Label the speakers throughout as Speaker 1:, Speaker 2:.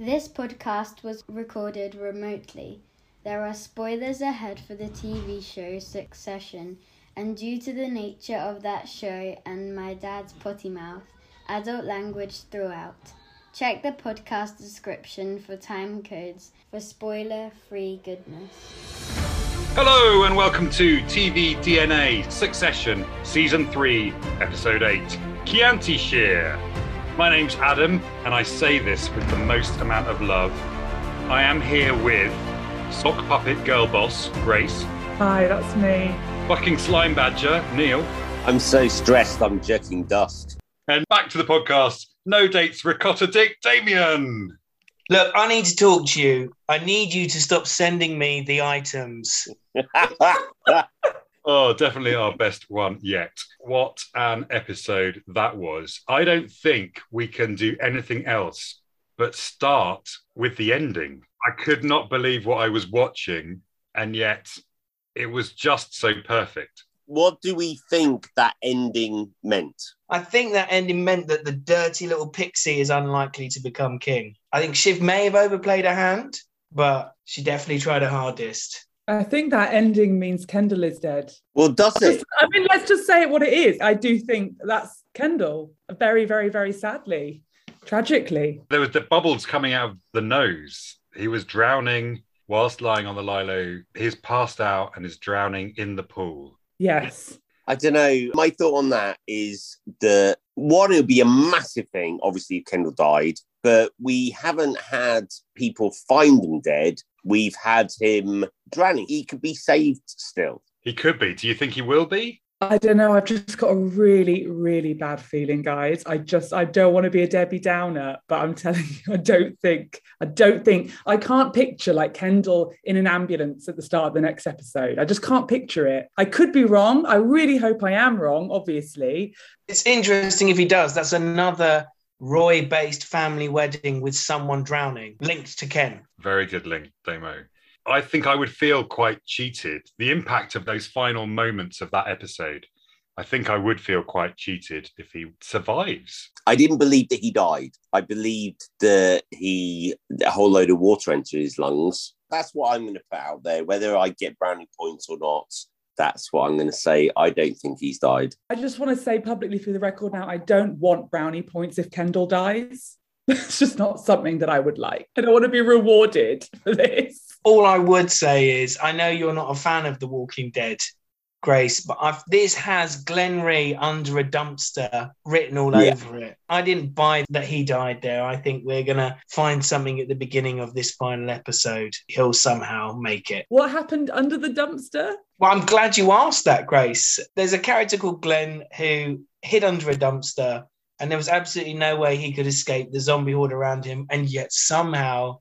Speaker 1: This podcast was recorded remotely. There are spoilers ahead for the TV show Succession, and due to the nature of that show and my dad's potty mouth, adult language throughout. Check the podcast description for time codes for spoiler free goodness.
Speaker 2: Hello and welcome to TV DNA Succession Season 3, Episode 8 Chiantishire. My name's Adam, and I say this with the most amount of love. I am here with Sock Puppet Girl Boss, Grace,
Speaker 3: Hi, that's me.
Speaker 2: Fucking Slime Badger, Neil,
Speaker 4: I'm so stressed, I'm jetting dust.
Speaker 2: and back to the podcast, No Dates Ricotta Dick, Damien.
Speaker 5: Look, I need to talk to you. I need you to stop sending me the items.
Speaker 2: Oh, definitely our best one yet. What an episode that was. I don't think we can do anything else but start with the ending. I could not believe what I was watching, and yet it was just so perfect.
Speaker 4: what do we think that ending meant?
Speaker 5: I think that ending meant that the dirty little pixie is unlikely to become king. I think Shiv may have overplayed her hand, but she definitely tried her hardest.
Speaker 3: I think that ending means Kendall is dead.
Speaker 4: Well, does it?
Speaker 3: Just- I mean, let's just say it what it is. I do think that's Kendall, very, very, very sadly, tragically.
Speaker 2: There was the bubbles coming out of the nose. He was drowning whilst lying on the lilo. He's passed out and is drowning in the pool.
Speaker 3: Yes.
Speaker 4: I don't know. My thought on that is that one, it would be a massive thing, obviously, if Kendall died, but we haven't had people find him dead. We've had him drowning. He could be saved still.
Speaker 2: He could be. Do you think he will be?
Speaker 3: I don't know. I've just got a really, really bad feeling, guys. I just, I don't want to be a Debbie Downer, but I'm telling you, I don't think, I don't think, I can't picture like Kendall in an ambulance at the start of the next episode. I just can't picture it. I could be wrong. I really hope I am wrong, obviously.
Speaker 5: It's interesting if he does. That's another Roy based family wedding with someone drowning linked to Ken.
Speaker 2: Very good link, Damo. I think I would feel quite cheated. The impact of those final moments of that episode, I think I would feel quite cheated if he survives.
Speaker 4: I didn't believe that he died. I believed that he, a whole load of water entered his lungs. That's what I'm going to put out there. Whether I get brownie points or not, that's what I'm going to say. I don't think he's died.
Speaker 3: I just want to say publicly for the record now, I don't want brownie points if Kendall dies. It's just not something that I would like. I don't want to be rewarded for this.
Speaker 5: All I would say is I know you're not a fan of The Walking Dead, Grace, but I've, this has Glenry under a dumpster written all
Speaker 4: Yeah.
Speaker 5: over it. I didn't buy that he died there. I think we're going to find something at the beginning of this final episode. He'll somehow make it.
Speaker 3: What happened under the dumpster?
Speaker 5: Well, I'm glad you asked that, Grace. There's a character called Glenn who hid under a dumpster, and there was absolutely no way he could escape the zombie horde around him, and yet somehow,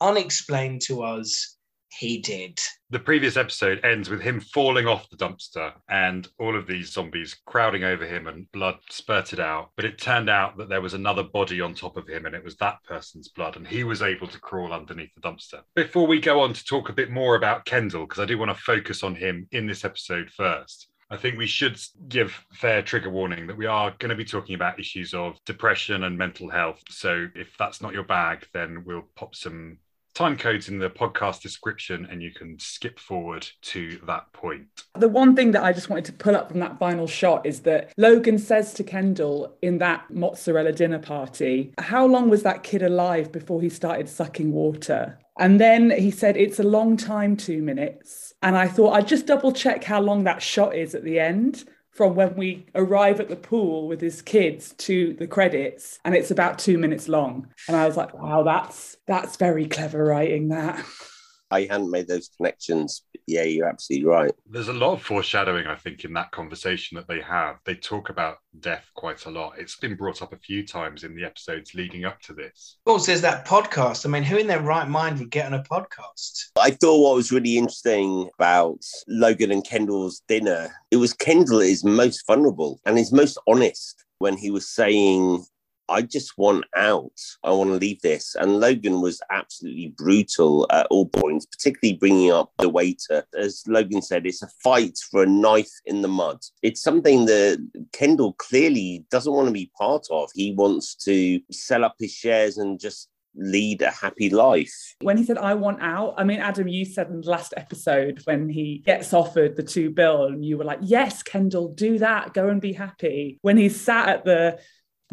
Speaker 5: unexplained to us, he did.
Speaker 2: The previous episode ends with him falling off the dumpster and all of these zombies crowding over him and blood spurted out. But it turned out that there was another body on top of him and it was that person's blood and he was able to crawl underneath the dumpster. Before we go on to talk a bit more about Kendall, because I do want to focus on him in this episode first. I think we should give fair trigger warning that we are going to be talking about issues of depression and mental health. So if that's not your bag, then we'll pop some time codes in the podcast description and you can skip forward to that point.
Speaker 3: The one thing that I just wanted to pull up from that final shot is that Logan says to Kendall in that mozzarella dinner party, How long was that kid alive before he started sucking water? And then he said, It's a long time, two minutes. And I thought I'd just double check how long that shot is at the end from when we arrive at the pool with his kids to the credits and it's about 2 minutes long and I was like wow that's that's very clever writing that
Speaker 4: I hadn't made those connections. Yeah, you're absolutely right.
Speaker 2: There's a lot of foreshadowing, I think, in that conversation that they have. They talk about death quite a lot. It's been brought up a few times in the episodes leading up to this.
Speaker 5: Also, there's that podcast. I mean, who in their right mind would get on a podcast?
Speaker 4: I thought what was really interesting about Logan and Kendall's dinner, it was Kendall is most vulnerable and is most honest when he was saying, I just want out. I want to leave this. And Logan was absolutely brutal at all points, particularly bringing up the waiter. As Logan said, it's a fight for a knife in the mud. It's something that Kendall clearly doesn't want to be part of. He wants to sell up his shares and just lead a happy life.
Speaker 3: When he said, I want out, I mean, Adam, you said in the last episode when he gets offered the two bill, and you were like, Yes, Kendall, do that, go and be happy. When he sat at the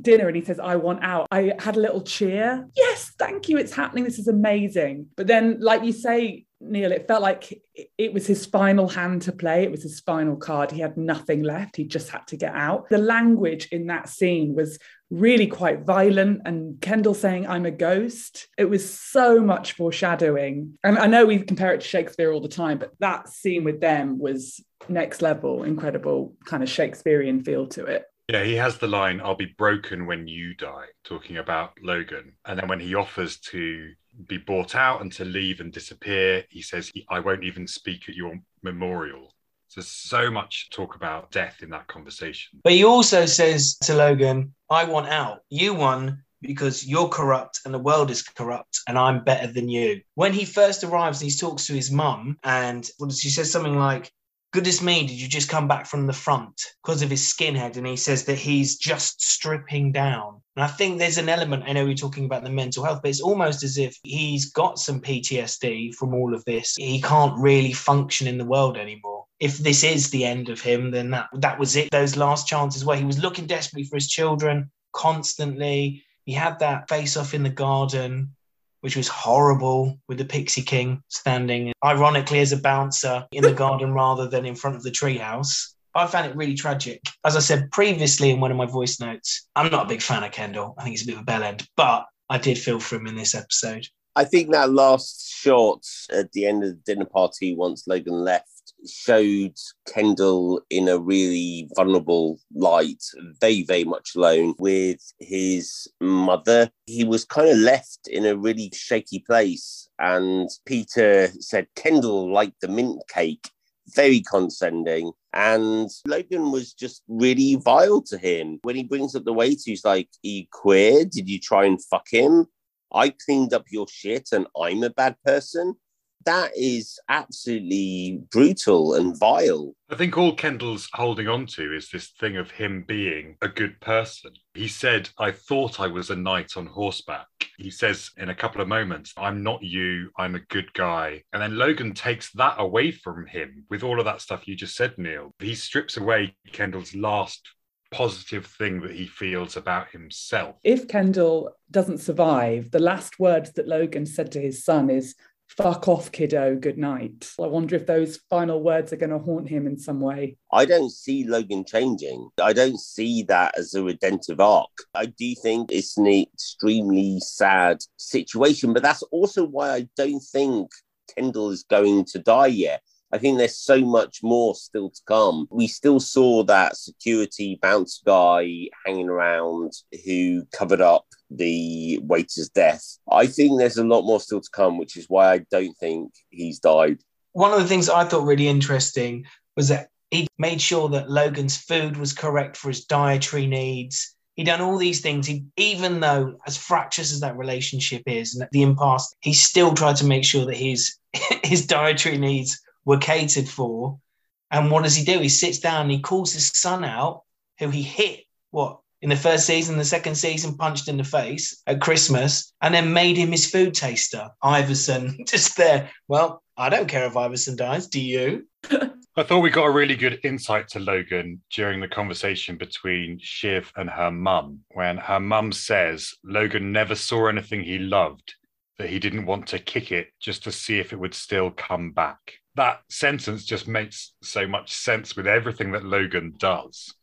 Speaker 3: dinner and he says, I want out. I had a little cheer. Yes, thank you. It's happening. This is amazing. But then, like you say, Neil, it felt like it was his final hand to play. It was his final card. He had nothing left. He just had to get out. The language in that scene was really quite violent. And Kendall saying, I'm a ghost. It was so much foreshadowing. And I know we compare it to Shakespeare all the time, but that scene with them was next level, incredible kind of Shakespearean feel to it.
Speaker 2: Yeah, he has the line, I'll be broken when you die, talking about Logan. And then when he offers to be bought out and to leave and disappear, he says, I won't even speak at your memorial. So so much talk about death in that conversation.
Speaker 5: But he also says to Logan, I want out. You won because you're corrupt and the world is corrupt and I'm better than you. When he first arrives and he talks to his mum and she says something like, goodness me, did you just come back from the front because of his skinhead? And he says that he's just stripping down. And I think there's an element, I know we're talking about the mental health, but it's almost as if he's got some PTSD from all of this. He can't really function in the world anymore. If this is the end of him, then that, that was it. Those last chances where he was looking desperately for his children constantly. He had that face off in the garden which was horrible with the Pixie King standing ironically as a bouncer in the garden rather than in front of the treehouse. I found it really tragic. As I said previously in one of my voice notes, I'm not a big fan of Kendall. I think he's a bit of a bell end, but I did feel for him in this episode.
Speaker 4: I think that last shot at the end of the dinner party, once Logan left, showed Kendall in a really vulnerable light, very, very much alone with his mother. He was kind of left in a really shaky place. And Peter said, Kendall liked the mint cake, very condescending. And Logan was just really vile to him. When he brings up the waiter, he's like, Are you queer? Did you try and fuck him? I cleaned up your shit and I'm a bad person that is absolutely brutal and vile.
Speaker 2: I think all Kendall's holding on to is this thing of him being a good person. He said, I thought I was a knight on horseback. He says in a couple of moments, I'm not you, I'm a good guy. And then Logan takes that away from him with all of that stuff you just said, Neil. He strips away Kendall's last positive thing that he feels about himself.
Speaker 3: If Kendall doesn't survive, the last words that Logan said to his son is, fuck off, kiddo, good night. I wonder if those final words are going to haunt him in some way.
Speaker 4: I don't see Logan changing. I don't see that as a redemptive arc. I do think it's an extremely sad situation, but that's also why I don't think Kendall is going to die yet. I think there's so much more still to come. We still saw that security bounce guy hanging around who covered up the waiter's death. I think there's a lot more still to come, which is why I don't think he's died.
Speaker 5: One of the things I thought really interesting was that he made sure that Logan's food was correct for his dietary needs. He done all these things. He, even though as fractious as that relationship is and the impasse, he still tried to make sure that his his dietary needs were catered for. And what does he do? He sits down and he calls his son out, who he hit, what, in the first season, the second season, punched in the face at Christmas, and then made him his food taster. Iverson, just there. Well, I don't care if Iverson dies. Do you?
Speaker 2: I thought we got a really good insight to Logan during the conversation between Shiv and her mum, when her mum says Logan never saw anything he loved, that he didn't want to kick it just to see if it would still come back that sentence just makes so much sense with everything that Logan does.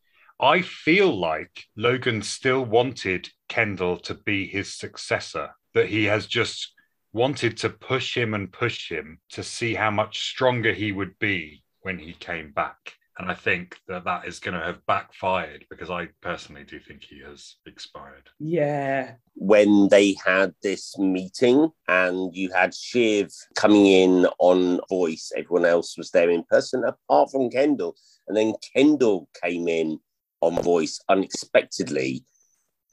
Speaker 2: I feel like Logan still wanted Kendall to be his successor, that he has just wanted to push him and push him to see how much stronger he would be when he came back. And I think that that is going to have backfired because I personally do think he has expired.
Speaker 3: Yeah.
Speaker 4: When they had this meeting and you had Shiv coming in on voice, everyone else was there in person apart from Kendall. And then Kendall came in on voice unexpectedly.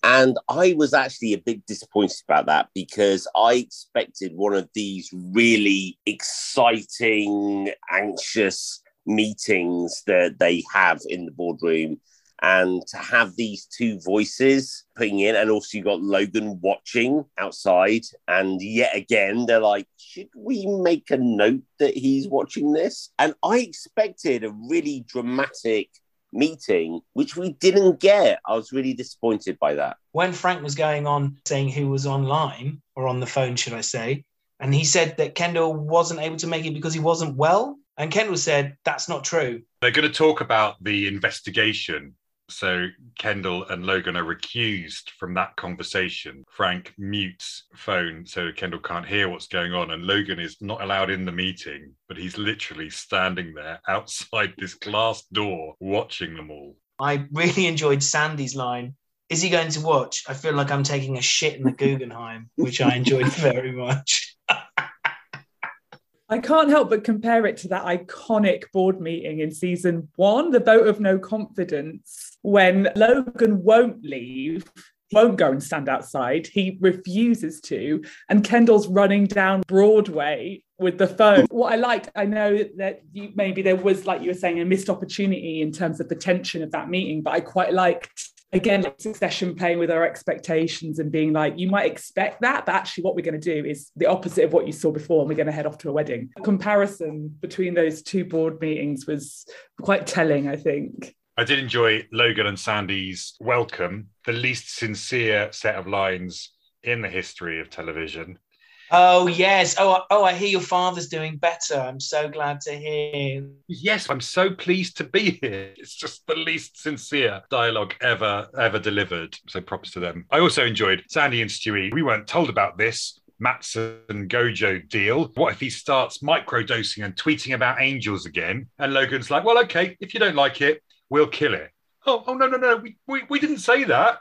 Speaker 4: And I was actually a bit disappointed about that because I expected one of these really exciting, anxious, meetings that they have in the boardroom. And to have these two voices putting in, and also you got Logan watching outside. And yet again, they're like, should we make a note that he's watching this? And I expected a really dramatic meeting, which we didn't get. I was really disappointed by that.
Speaker 5: When Frank was going on saying who was online, or on the phone, should I say, and he said that Kendall wasn't able to make it because he wasn't well. And Kendall said, that's not true.
Speaker 2: They're going to talk about the investigation. So Kendall and Logan are recused from that conversation. Frank mutes phone so Kendall can't hear what's going on, and Logan is not allowed in the meeting, but he's literally standing there outside this glass door watching them all.
Speaker 5: I really enjoyed Sandy's line. Is he going to watch? I feel like I'm taking a shit in the Guggenheim, which I enjoyed very much.
Speaker 3: I can't help but compare it to that iconic board meeting in season one, the vote of no confidence, when Logan won't leave, won't go and stand outside. He refuses to. And Kendall's running down Broadway with the phone. What I liked, I know that you, maybe there was, like you were saying, a missed opportunity in terms of the tension of that meeting, but I quite liked again succession playing with our expectations and being like you might expect that but actually what we're going to do is the opposite of what you saw before and we're going to head off to a wedding the comparison between those two board meetings was quite telling i think
Speaker 2: I did enjoy Logan and Sandy's welcome, the least sincere set of lines in the history of television.
Speaker 5: Oh yes. Oh, oh, I hear your father's doing better. I'm so glad to hear.
Speaker 2: Yes, I'm so pleased to be here. It's just the least sincere dialogue ever, ever delivered. So props to them. I also enjoyed Sandy and Stewie. We weren't told about this. Matsson Gojo deal. What if he starts microdosing and tweeting about angels again? And Logan's like, well, okay, if you don't like it, we'll kill it. Oh, oh no, no, no, we, we, we didn't say that.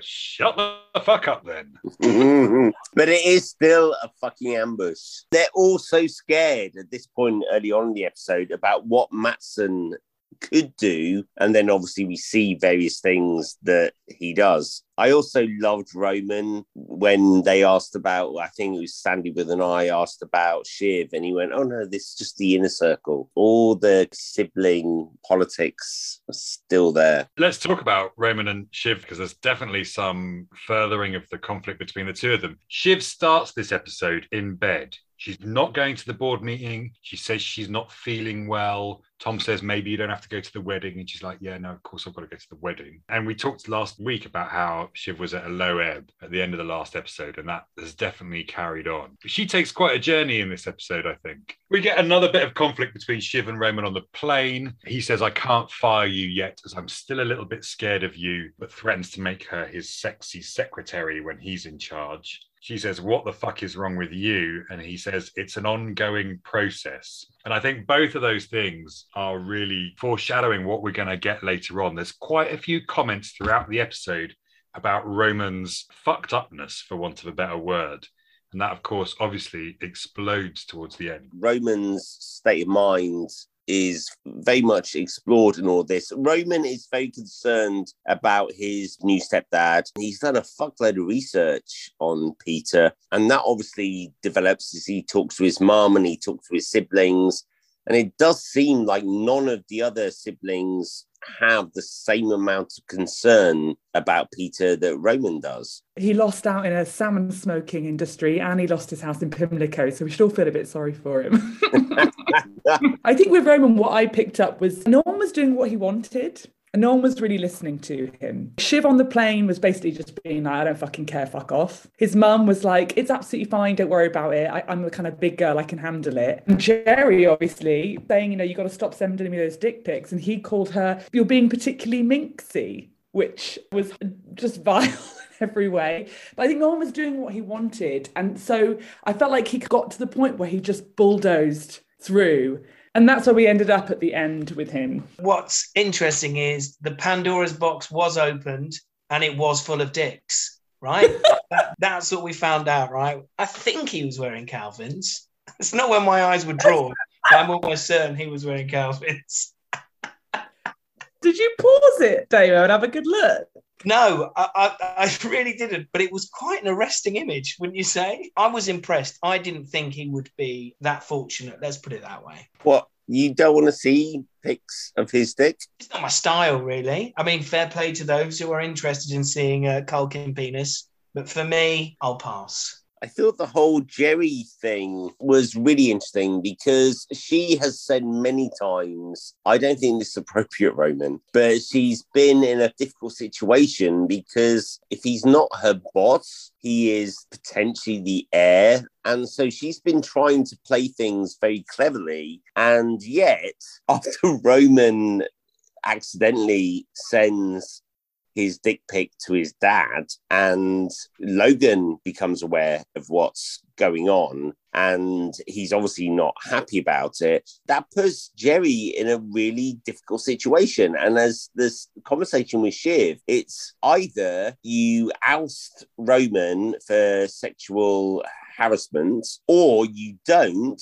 Speaker 2: Shut the fuck up then.
Speaker 4: but it is still a fucking ambush. They're all so scared at this point early on in the episode about what Matsson could do. And then obviously we see various things that he does. I also loved Roman when they asked about, I think it was Sandy with an eye asked about Shiv, and he went, Oh no, this is just the inner circle. All the sibling politics are still there.
Speaker 2: Let's talk about Roman and Shiv because there's definitely some furthering of the conflict between the two of them. Shiv starts this episode in bed. She's not going to the board meeting. She says she's not feeling well. Tom says maybe you don't have to go to the wedding. And she's like, Yeah, no, of course I've got to go to the wedding. And we talked last week about how Shiv was at a low ebb at the end of the last episode, and that has definitely carried on. She takes quite a journey in this episode, I think. We get another bit of conflict between Shiv and Roman on the plane. He says, I can't fire you yet as I'm still a little bit scared of you, but threatens to make her his sexy secretary when he's in charge she says, What the fuck is wrong with you? And he says, It's an ongoing process. And I think both of those things are really foreshadowing what we're going to get later on. There's quite a few comments throughout the episode about Roman's fucked upness, for want of a better word. And that, of course, obviously explodes towards the end.
Speaker 4: Roman's state of mind is very much explored in all this. Roman is very concerned about his new stepdad. He's done a fuckload of research on Peter, and that obviously develops as he talks to his mom and he talks to his siblings. And it does seem like none of the other siblings have the same amount of concern about Peter that Roman does.
Speaker 3: He lost out in a salmon smoking industry and he lost his house in Pimlico, so we should all feel a bit sorry for him. I think with Roman, what I picked up was no one was doing what he wanted. And no one was really listening to him. Shiv on the plane was basically just being like, I don't fucking care, fuck off. His mum was like, it's absolutely fine, don't worry about it. I, am the kind of big girl, I can handle it. And Gerri, obviously, saying, you know, you got to stop sending me those dick pics. And he called her, you're being particularly minxy, which was just vile every way. But I think no one was doing what he wanted. And so I felt like he got to the point where he just bulldozed through and that's where we ended up at the end with him.
Speaker 5: What's interesting is the Pandora's box was opened and it was full of dicks, right? that, that's what we found out, right? I think he was wearing Calvin's. It's not where my eyes were drawn, but I'm almost certain he was wearing Calvin's.
Speaker 3: Did you pause it, David, and have a good look?
Speaker 5: No, I, I, I, really didn't. But it was quite an arresting image, wouldn't you say? I was impressed. I didn't think he would be that fortunate. Let's put it that way.
Speaker 4: What You don't want to see pics of his dick?
Speaker 5: It's not my style, really. I mean, fair play to those who are interested in seeing a Culkin penis, but for me, I'll pass.
Speaker 4: I thought the whole Gerri thing was really interesting because she has said many times, I don't think this is appropriate, Roman, but she's been in a difficult situation because if he's not her boss, he is potentially the heir. And so she's been trying to play things very cleverly. And yet, after Roman accidentally sends his dick pic to his dad, and Logan becomes aware of what's going on, and he's obviously not happy about it. That puts Gerri in a really difficult situation. And as this conversation with Shiv, it's either you oust Roman for sexual harassment or you don't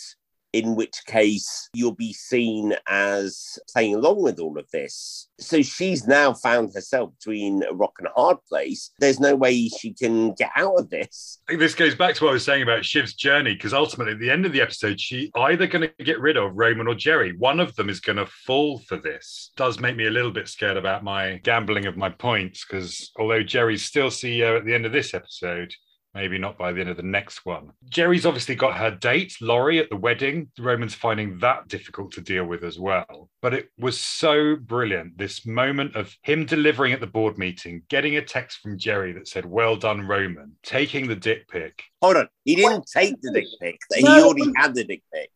Speaker 4: in which case you'll be seen as playing along with all of this. So she's now found herself between a rock and a hard place. There's no way she can get out of this.
Speaker 2: This goes back to what I was saying about Shiv's journey, because ultimately at the end of the episode, she either going to get rid of Roman or Gerri. One of them is going to fall for this. Does make me a little bit scared about my gambling of my points, because although Gerri's still CEO at the end of this episode, maybe not by the end of the next one. Gerri's obviously got her date, Laurie, at the wedding. Roman's finding that difficult to deal with as well. But it was so brilliant this moment of him delivering at the board meeting, getting a text from Gerri that said, Well done, Roman, taking the dick pic.
Speaker 4: Hold on. He didn't take the dick pic, he already had the dick pic.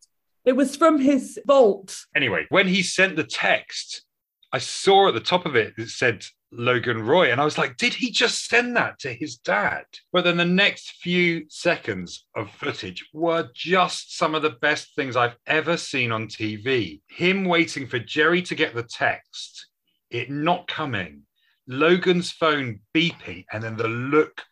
Speaker 3: It was from his vault.
Speaker 2: Anyway, when he sent the text, I saw at the top of it, it said Logan Roy. And I was like, did he just send that to his dad? But then the next few seconds of footage were just some of the best things I've ever seen on TV. Him waiting for Gerri to get the text, it not coming, Logan's phone beeping, and then the look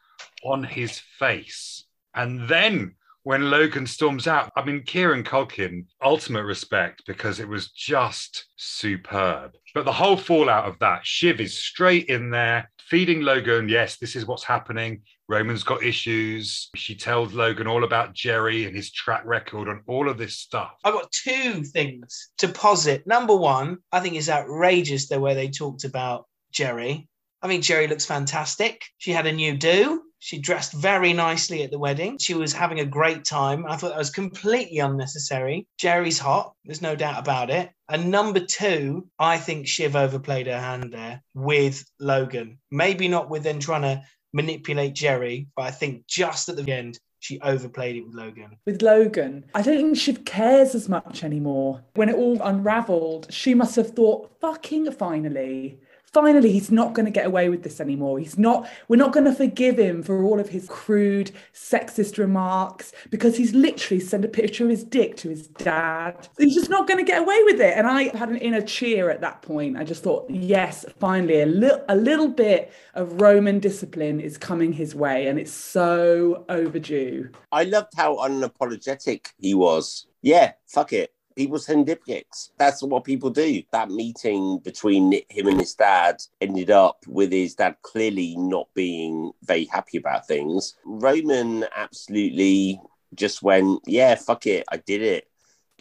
Speaker 2: on his face. And then when Logan storms out, I mean, Kieran Culkin, ultimate respect because it was just superb. But the whole fallout of that, Shiv is straight in there, feeding Logan, yes, this is what's happening. Roman's got issues. She tells Logan all about Gerri and his track record and all of this stuff.
Speaker 5: I've got two things to posit. Number one, I think it's outrageous the way they talked about Gerri. I mean, Gerri looks fantastic. She had a new do. She dressed very nicely at the wedding. She was having a great time. I thought that was completely unnecessary. Gerri's hot. There's no doubt about it. And number two, I think Shiv overplayed her hand there with Logan. Maybe not with then trying to manipulate Gerri, but I think just at the end, she overplayed it with Logan.
Speaker 3: With Logan, I don't think Shiv cares as much anymore. When it all unraveled, she must have thought, fucking finally, finally he's not going to get away with this anymore. He's not we're not going to forgive him for all of his crude sexist remarks because he's literally sent a picture of his dick to his dad. He's just not going to get away with it. And i had an inner cheer at that point. I just thought yes finally a little a little bit of roman discipline is coming his way and it's so overdue.
Speaker 4: I loved how unapologetic he was. Yeah fuck it people send dipkicks. That's what people do. That meeting between him and his dad ended up with his dad clearly not being very happy about things. Roman absolutely just went, yeah, fuck it, I did it.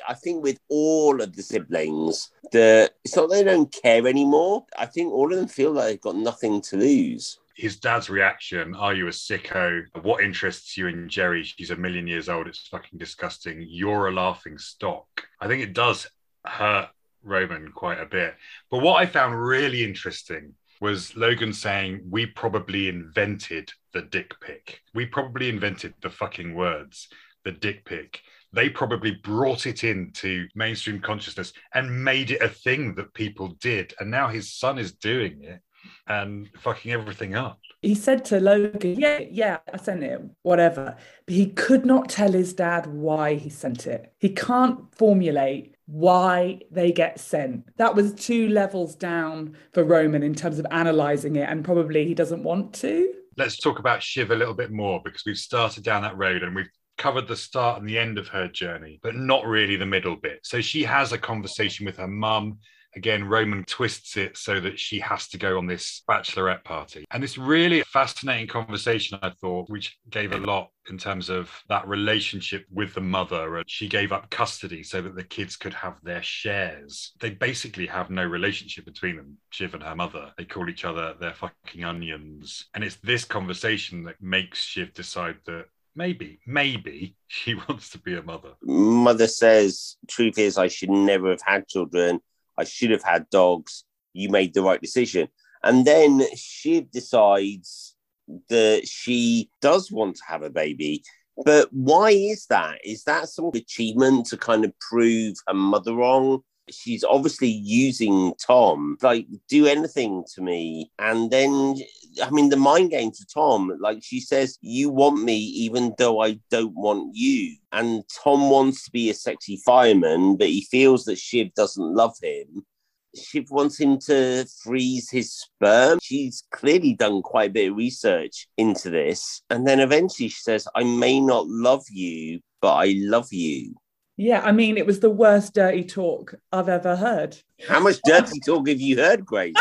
Speaker 4: I think with all of the siblings, the it's not they don't care anymore. I think all of them feel like they've got nothing to lose
Speaker 2: his dad's reaction are you a sicko? What interests you in Gerri? She's a million years old. It's fucking disgusting. You're a laughing stock. I think it does hurt roman quite a bit. But what i found really interesting was logan saying we probably invented the dick pic. We probably invented the fucking words the dick pic. They probably brought it into mainstream consciousness and made it a thing that people did. And now his son is doing it and fucking everything up.
Speaker 3: He said to Logan, Yeah, yeah, I sent it, whatever. But he could not tell his dad why he sent it. He can't formulate why they get sent. That was two levels down for Roman in terms of analyzing it, and probably he doesn't want to.
Speaker 2: Let's talk about Shiv a little bit more because we've started down that road and we've covered the start and the end of her journey, but not really the middle bit. So she has a conversation with her mum again, Roman twists it so that she has to go on this bachelorette party. And it's really fascinating conversation, I thought, which gave a lot in terms of that relationship with the mother. And she gave up custody so that the kids could have their shares. They basically have no relationship between them, Shiv and her mother. They call each other their fucking onions. And it's this conversation that makes Shiv decide that maybe, maybe she wants to be a mother.
Speaker 4: Mother says, truth is, I should never have had children. I should have had dogs. You made the right decision. And then Shiv decides that she does want to have a baby. But why is that? Is that some achievement to kind of prove her mother wrong? She's obviously using Tom, like, do anything to me. And then, I mean, the mind game to Tom, like she says, you want me even though I don't want you. And Tom wants to be a sexy fireman, but he feels that Shiv doesn't love him. Shiv wants him to freeze his sperm. She's clearly done quite a bit of research into this. And then eventually she says, I may not love you, but I love you.
Speaker 3: Yeah, I mean, it was the worst dirty talk I've ever heard.
Speaker 4: How much dirty talk have you heard, Grace?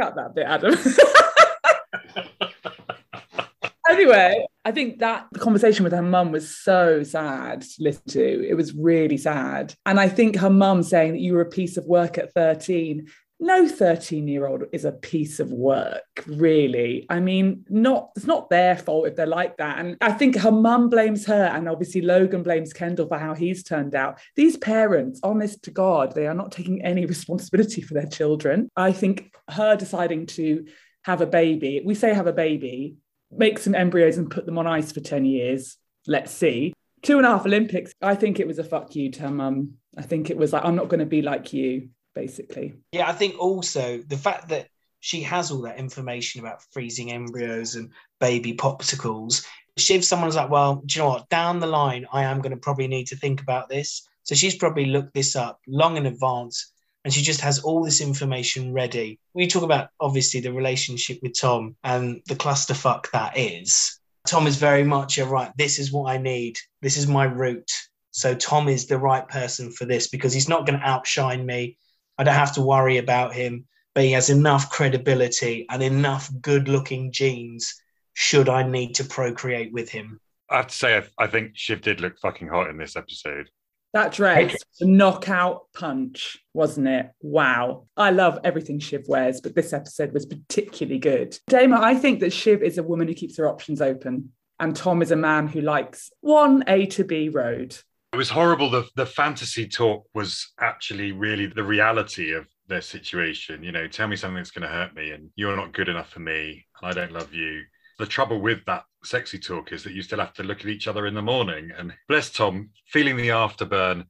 Speaker 3: Cut that bit, Adam. anyway, I think that the conversation with her mum was so sad to listen to. It was really sad. And I think her mum saying that you were a piece of work at 13 no 13 year old is a piece of work really. I mean not it's not their fault if they're like that. And i think her mum blames her and obviously logan blames kendall for how he's turned out. These parents honest to god they are not taking any responsibility for their children. I think her deciding to have a baby we say have a baby make some embryos and put them on ice for 10 years let's see. Two and a half olympics i think it was a fuck you to her mum. I think it was like i'm not going to be like you basically.
Speaker 5: Yeah, I think also the fact that she has all that information about freezing embryos and baby popsicles. If someone's like, well, do you know what? Down the line, I am going to probably need to think about this. So she's probably looked this up long in advance and she just has all this information ready. We talk about obviously the relationship with Tom and the clusterfuck that is. Tom is very much a right, this is what I need. This is my route. So Tom is the right person for this because he's not going to outshine me. I don't have to worry about him, but he has enough credibility and enough good looking genes should I need to procreate with him.
Speaker 2: I have to say, I, I think Shiv did look fucking hot in this episode.
Speaker 3: That dress, the knockout punch, wasn't it? Wow. I love everything Shiv wears, but this episode was particularly good. Dama, I think that Shiv is a woman who keeps her options open, and Tom is a man who likes one A to B road.
Speaker 2: It was horrible. The the fantasy talk was actually really the reality of their situation. You know, tell me something that's going to hurt me, and you're not good enough for me, and I don't love you. The trouble with that sexy talk is that you still have to look at each other in the morning. And bless Tom, feeling the afterburn,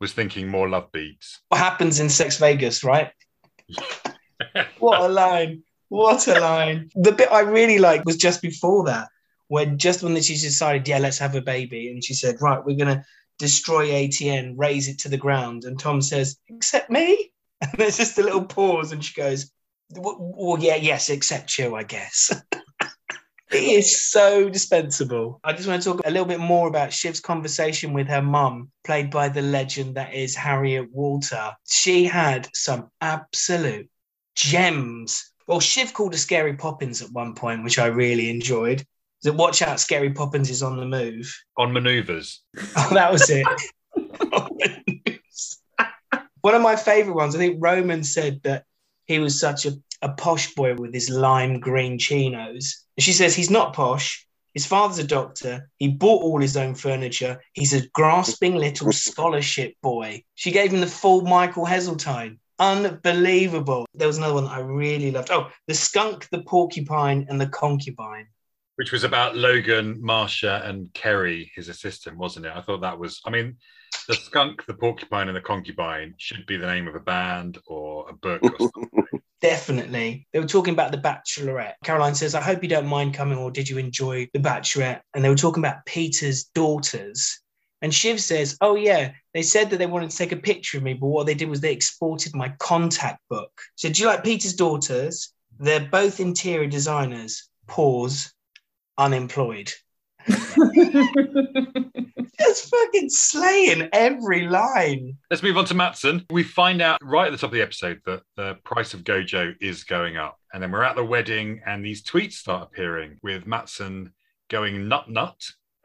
Speaker 2: was thinking more love beats.
Speaker 5: What happens in Sex Vegas, right? what a line! What a line! The bit I really liked was just before that, when just when she decided, yeah, let's have a baby, and she said, right, we're gonna destroy ATN, raze it to the ground. And Tom says, except me? And there's just a little pause, and she goes, well, yeah, yes, except you, I guess. he is so dispensable. I just want to talk a little bit more about Shiv's conversation with her mum, played by the legend that is Harriet Walter. She had some absolute gems. Well, Shiv called her Scary Poppins at one point, which I really enjoyed that watch out, Scary Poppins is on the move.
Speaker 2: On maneuvers.
Speaker 5: Oh, that was it. One of my favorite ones, I think Roman said that he was such a, a posh boy with his lime green chinos. And she says he's not posh. His father's a doctor. He bought all his own furniture. He's a grasping little scholarship boy. She gave him the full Michael Heseltine. Unbelievable. There was another one I really loved. Oh, the skunk, the porcupine, and the concubine
Speaker 2: which was about Logan, Marcia, and Kerry, his assistant, wasn't it? I thought that was. I mean, the skunk, the porcupine, and the concubine should be the name of a band or a book or something.
Speaker 5: Definitely. They were talking about The Bachelorette. Caroline says, I hope you don't mind coming, or did you enjoy The Bachelorette? And they were talking about Peter's daughters. And Shiv says, Oh, yeah, they said that they wanted to take a picture of me, but what they did was they exported my contact book. So, do you like Peter's daughters? They're both interior designers. Pause unemployed. Just just fucking slaying every line.
Speaker 2: Let's move on to Matsson. We find out right at the top of the episode that the price of Gojo is going up. And then we're at the wedding, and these tweets start appearing with Matsson going nut nut,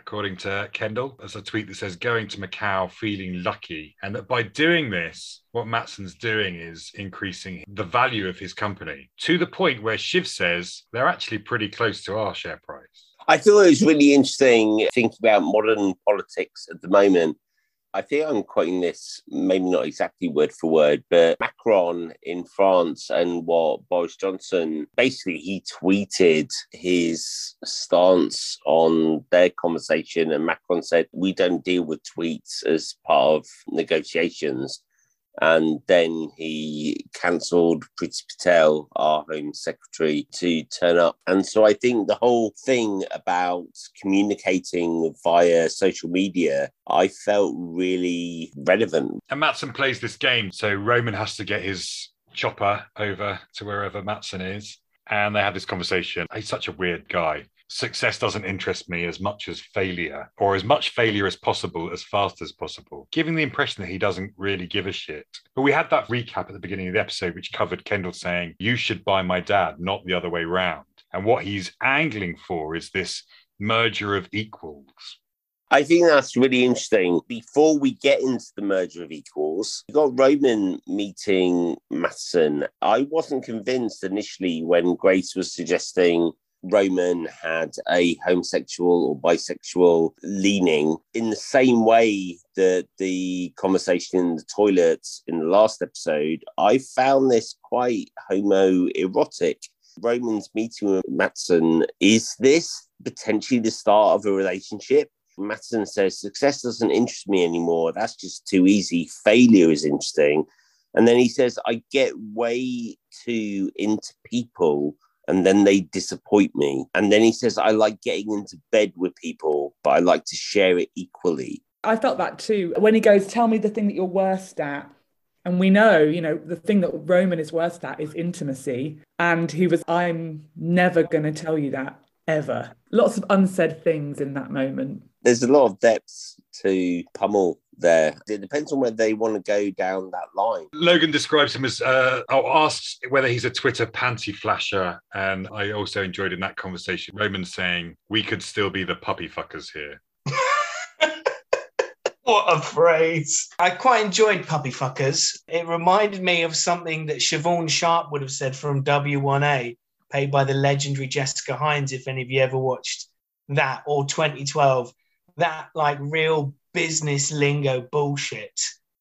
Speaker 2: according to Kendall. There's a tweet that says, going to Macau feeling lucky. And that by doing this, what Matsson's doing is increasing the value of his company to the point where Shiv says they're actually pretty close to our share price.
Speaker 4: I thought it was really interesting thinking about modern politics at the moment. I think I'm quoting this, maybe not exactly word for word, but Macron in France and what Boris Johnson basically he tweeted his stance on their conversation, and Macron said, We don't deal with tweets as part of negotiations and then he cancelled Priti Patel, our Home Secretary, to turn up. And so I think the whole thing about communicating via social media, I felt really relevant.
Speaker 2: And Matsson plays this game, so Roman has to get his chopper over to wherever Matsson is. And they have this conversation. He's such a weird guy success doesn't interest me as much as failure, or as much failure as possible, as fast as possible, giving the impression that he doesn't really give a shit. But we had that recap at the beginning of the episode, which covered Kendall saying, You should buy my dad, not the other way round. And what he's angling for is this merger of equals.
Speaker 4: I think that's really interesting. Before we get into the merger of equals, you got Roman meeting Matsson. I wasn't convinced initially when Grace was suggesting Roman had a homosexual or bisexual leaning in the same way that the conversation in the toilets in the last episode, I found this quite homoerotic. Roman's meeting with Matsson, is this potentially the start of a relationship? Matsson says, Success doesn't interest me anymore. That's just too easy. Failure is interesting. And then he says, I get way too into people and then they disappoint me. And then he says, I like getting into bed with people, but I like to share it equally.
Speaker 3: I felt that too. When he goes, Tell me the thing that you're worst at. And we know, you know, the thing that Roman is worst at is intimacy. And he was, I'm never going to tell you that ever. Lots of unsaid things in that moment.
Speaker 4: There's a lot of depths to pummel there. It depends on whether they want to go down that line.
Speaker 2: Logan describes him as, uh, I'll ask whether he's a Twitter panty flasher. And I also enjoyed in that conversation Roman saying, we could still be the puppy fuckers here.
Speaker 5: what a phrase. I quite enjoyed puppy fuckers. It reminded me of something that Siobhan Sharp would have said from W1A, paid by the legendary Jessica Hynes, if any of you ever watched that, or 2012. That like real business lingo bullshit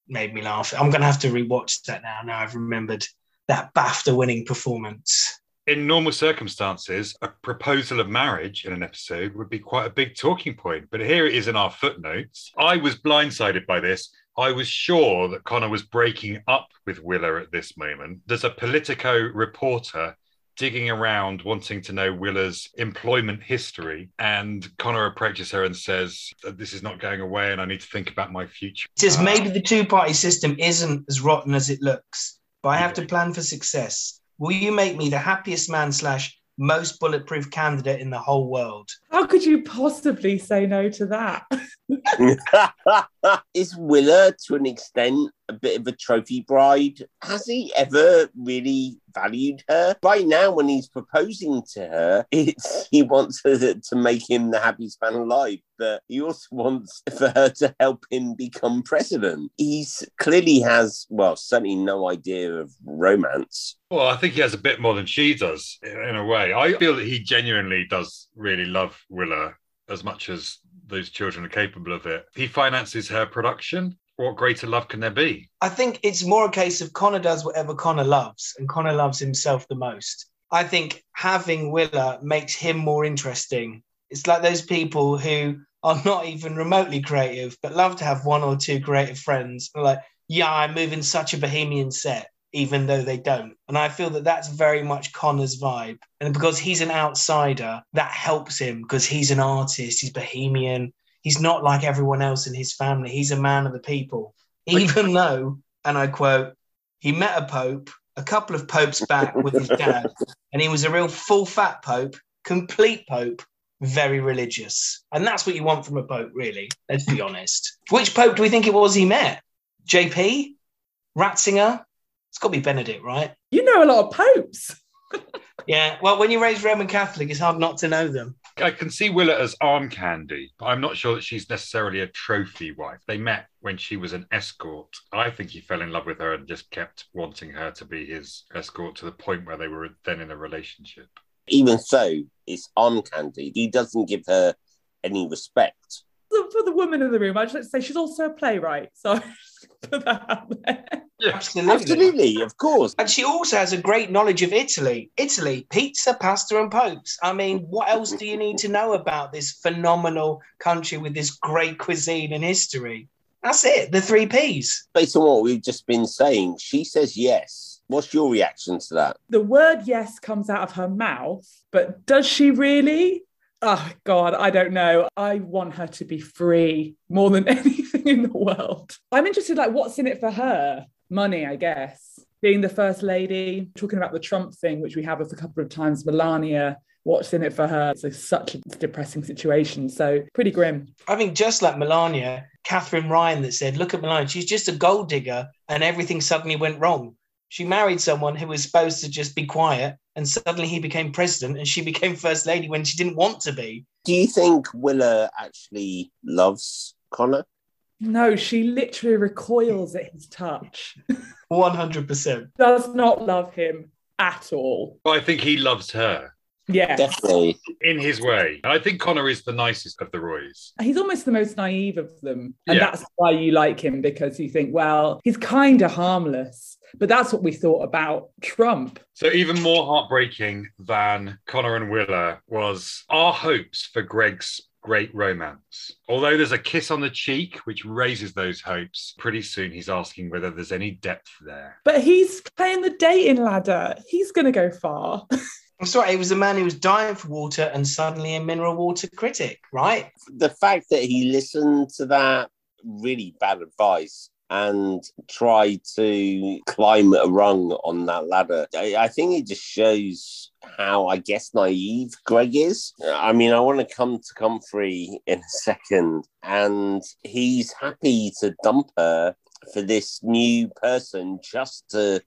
Speaker 5: made me laugh. I'm to have to rewatch that now. Now I've remembered that BAFTA winning performance.
Speaker 2: In normal circumstances, a proposal of marriage in an episode would be quite a big talking point. But here it is in our footnotes. I was blindsided by this. I was sure that Connor was breaking up with Willa at this moment. There's a Politico reporter digging around wanting to know Willa's employment history. And Connor approaches her and says, uh, This is not going away and I need to think about my future.
Speaker 5: He says, uh, Maybe the two party system isn't as rotten as it looks, but I have to plan for success. Will you make me the happiest man slash most bulletproof candidate in the whole world?
Speaker 3: How could you possibly say no to that?
Speaker 4: is Willa to an extent a bit of a trophy bride? Has he ever really valued her? Right now, when he's proposing to her, it's he wants her to, make him the happiest man alive, but he also wants for her to help him become president. He's clearly has, well, certainly no idea of romance.
Speaker 2: Well, I think he has a bit more than she does in a way. I feel that he genuinely does really love Willa as much as those children are capable of it. He finances her production. What greater love can there be?
Speaker 5: I think it's more a case of Connor does whatever Connor loves, and Connor loves himself the most. I think having Willa makes him more interesting. It's like those people who are not even remotely creative, but love to have one or two creative friends. Like, yeah, I'm moving such a bohemian set even though they don't. And I feel that that's very much Connor's vibe. And because he's an outsider, that helps him because he's an artist, he's bohemian. He's not like everyone else in his family. He's a man of the people. Even though, and I quote, he met a pope a couple of popes back with his dad, and he was a real full fat pope, complete pope, very religious. And that's what you want from a pope, really. Let's be honest. Which pope do we think it was he met? JP? Ratzinger? It's got to be Benedict, right?
Speaker 3: You know a lot of popes.
Speaker 5: Yeah. Well, when you raise Roman Catholic, it's hard not to know them.
Speaker 2: I can see Willa as arm candy, but I'm not sure that she's necessarily a trophy wife. They met when she was an escort. I think he fell in love with her and just kept wanting her to be his escort to the point where they were then in a relationship.
Speaker 4: Even so, it's arm candy. He doesn't give her any respect.
Speaker 3: So For the woman in the room, I just like to say she's also a playwright. So put that out there.
Speaker 5: Absolutely.
Speaker 4: Absolutely, of course.
Speaker 5: And she also has a great knowledge of Italy. Italy, pizza, pasta, and popes. I mean, what else do you need to know about this phenomenal country with this great cuisine and history? That's it, the three P's.
Speaker 4: Based on what we've just been saying, she says yes. What's your reaction to that?
Speaker 3: The word yes comes out of her mouth, but does she really? Oh God, I don't know. I want her to be free more than anything in the world. I'm interested, like, what's in it for her? Money, I guess. Being the first lady, talking about the Trump thing, which we have a couple of times, Melania, what's in it for her? A, such a depressing situation. So pretty grim.
Speaker 5: I think just like Melania, Katherine Ryan that said, look at Melania, she's just a gold digger and everything suddenly went wrong. She married someone who was supposed to just be quiet and suddenly he became president and she became first lady when she didn't want to be.
Speaker 4: Do you think Willa actually loves Connor?
Speaker 3: No, she literally recoils at his touch.
Speaker 5: 100%.
Speaker 3: Does not love him at all.
Speaker 2: But I think he loves her
Speaker 3: Yeah.
Speaker 4: Definitely.
Speaker 2: in his way. I think Connor is the nicest of the Roys.
Speaker 3: He's almost the most naive of them. And
Speaker 2: Yeah.
Speaker 3: that's why you like him because you think, well, he's kind of harmless. But that's what we thought about Trump.
Speaker 2: So even more heartbreaking than Connor and Willa was our hopes for Greg's great romance. Although there's a kiss on the cheek, which raises those hopes, pretty soon he's asking whether there's any depth there.
Speaker 3: But he's playing the dating ladder. He's going to go far.
Speaker 5: I'm sorry, he was a man who was dying for water and suddenly a mineral water critic, right?
Speaker 4: The fact that he listened to that really bad advice and tried to climb a rung on that ladder, I, I think it just shows how, I guess, naive Greg is. I mean, I want to come to Comfrey in a second, and he's happy to dump her for this new person just to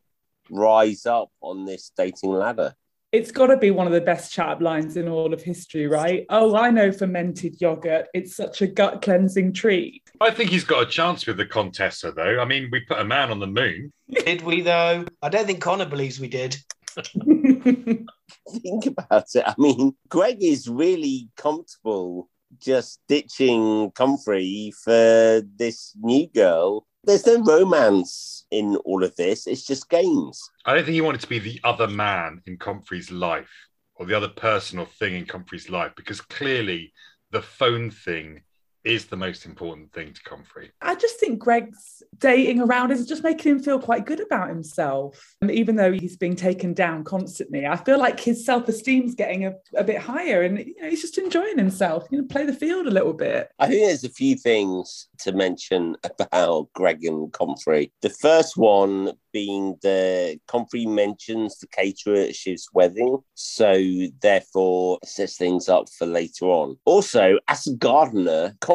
Speaker 4: rise up on this dating ladder.
Speaker 3: It's got to be one of the best chat lines in all of history, right? Oh, I know fermented yogurt. It's such a gut cleansing treat.
Speaker 2: I think he's got a chance with the Contessa, though. I mean, we put a man on the moon.
Speaker 5: Did we, though? I don't think Connor believes we did.
Speaker 4: think about it. I mean, Greg is really comfortable just ditching Comfrey for this new girl. There's no romance in all of this. It's just games.
Speaker 2: I don't think he wanted to be the other man in Comfrey's life or the other person or thing in Comfrey's life because clearly the phone thing is the most important thing to Comfrey.
Speaker 3: I just think Greg's dating around is just making him feel quite good about himself. And even though he's being taken down constantly, I feel like his self esteem's getting a, a bit higher and you know, he's just enjoying himself, you know, play the field a little bit.
Speaker 4: I think there's a few things to mention about Greg and Comfrey. The first one being the Comfrey mentions the caterer at Shiv's wedding, so therefore sets things up for later on. Also, as a gardener, Comfrey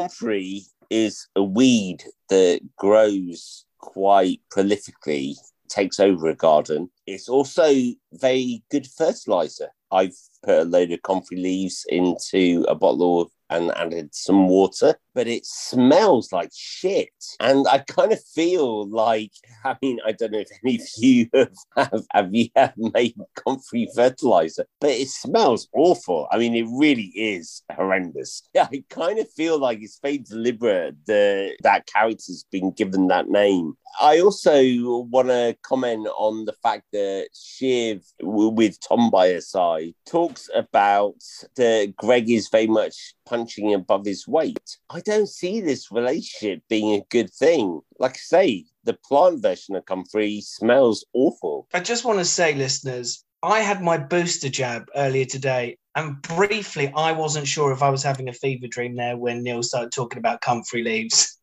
Speaker 4: is a weed that grows quite prolifically, takes over a garden. It's also very good fertilizer. I've put a load of comfrey leaves into a bottle of and added some water, but it smells like shit. And I kind of feel like, I mean, I don't know if any of you have, have, you have made comfrey fertilizer, but it smells awful. I mean, it really is horrendous. Yeah, I kind of feel like it's very deliberate that that character's been given that name. I also want to comment on the fact that Shiv, with Tom by her side, talks about that Greg is very much punching above his weight. I don't see this relationship being a good thing. Like I say, the plant version of Comfrey smells awful.
Speaker 5: I just want to say, listeners, I had my booster jab earlier today, and briefly, I wasn't sure if I was having a fever dream there when Neil started talking about comfrey leaves.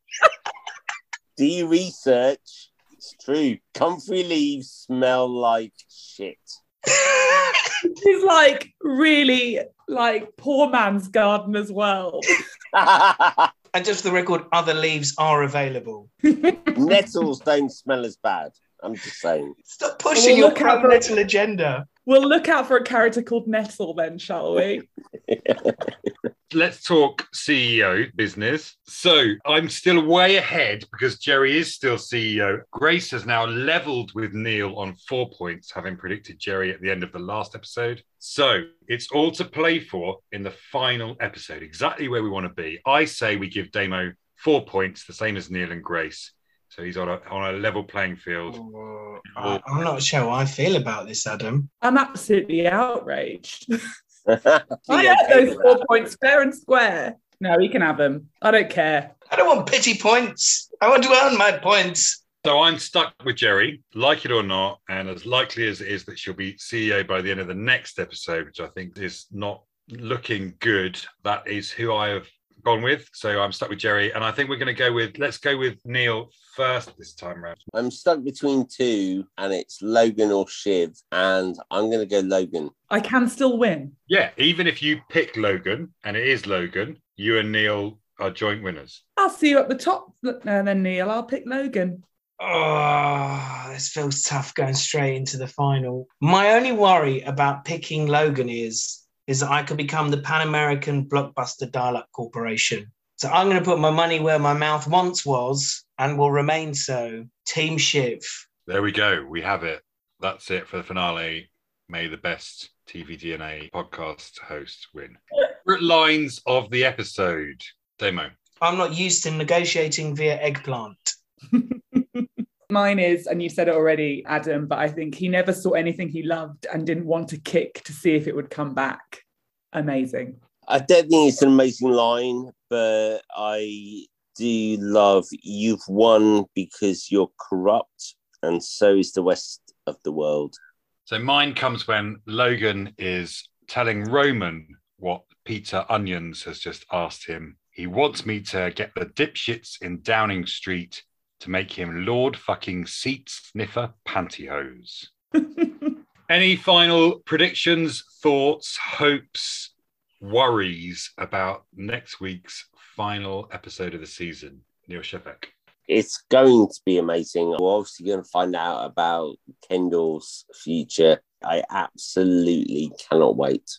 Speaker 4: Do you research? It's true. Comfrey leaves smell like shit.
Speaker 3: He's like really like poor man's garden as world.
Speaker 5: And just for the record, other leaves are available.
Speaker 4: Nettles don't smell as bad. I'm just saying.
Speaker 5: Stop pushing
Speaker 3: Well,
Speaker 5: your
Speaker 3: look out
Speaker 5: pro nettle agenda.
Speaker 3: We'll look out for a character called Nettle then, shall we?
Speaker 2: Let's talk CEO business. So I'm still way ahead because Gerri is still CEO. Grace has now leveled with Neil on four points, having predicted Gerri at the end of the last episode. So it's all to play for in the final episode, exactly where we want to be. I say we give Damo four points, the same as Neil and Grace. So he's on a on a level playing field.
Speaker 5: Oh, I- I'm not sure how I feel about this, Adam.
Speaker 3: I'm absolutely outraged.
Speaker 4: I
Speaker 3: I had those four points fair and square. No, he can have them. I don't care.
Speaker 5: I don't want pity points. I want to earn my points.
Speaker 2: So I'm stuck with Gerri, like it or not, and as likely as it is that she'll be CEO by the end of the next episode, which I think is not looking good, that is who I have gone with. So I'm stuck with Gerri, and I think we're going to go with let's go with Neil first this time round.
Speaker 4: I'm stuck between two, and it's Logan or Shiv, and I'm going to go Logan.
Speaker 3: I can still win.
Speaker 2: Yeah, even if you pick Logan and it is Logan, you and Neil are joint winners.
Speaker 3: I'll see you at the top. And then Neil, I'll pick Logan.
Speaker 5: Oh, this feels tough going straight into the final. My only worry about picking Logan is is that I could become the Pan American Blockbuster Dial-Up Corporation. So I'm going to put my money where my mouth once was and will remain so. Team Shiv.
Speaker 2: There we go. We have it. That's it for the finale. May the best TV DNA podcast host win. Favorite lines of the episode. Damo.
Speaker 5: I'm not used to negotiating via eggplant.
Speaker 3: Mine is, and you said it already, Adam, but I think he never saw anything he loved and didn't want to kick to see if it would come back. Amazing.
Speaker 4: I don't think it's an amazing line, but I do love you've won because you're corrupt, and so is the rest of the world.
Speaker 2: So mine comes when Logan is telling Roman what Peter Onions has just asked him. He wants me to get the dipshits in Downing Street to make him Lord fucking seat sniffer pantyhose. Any final predictions, thoughts, hopes, worries about next week's final episode of the season? Neil Shefek.
Speaker 4: It's going to be amazing. We're obviously going to find out about Kendall's future. I absolutely cannot wait.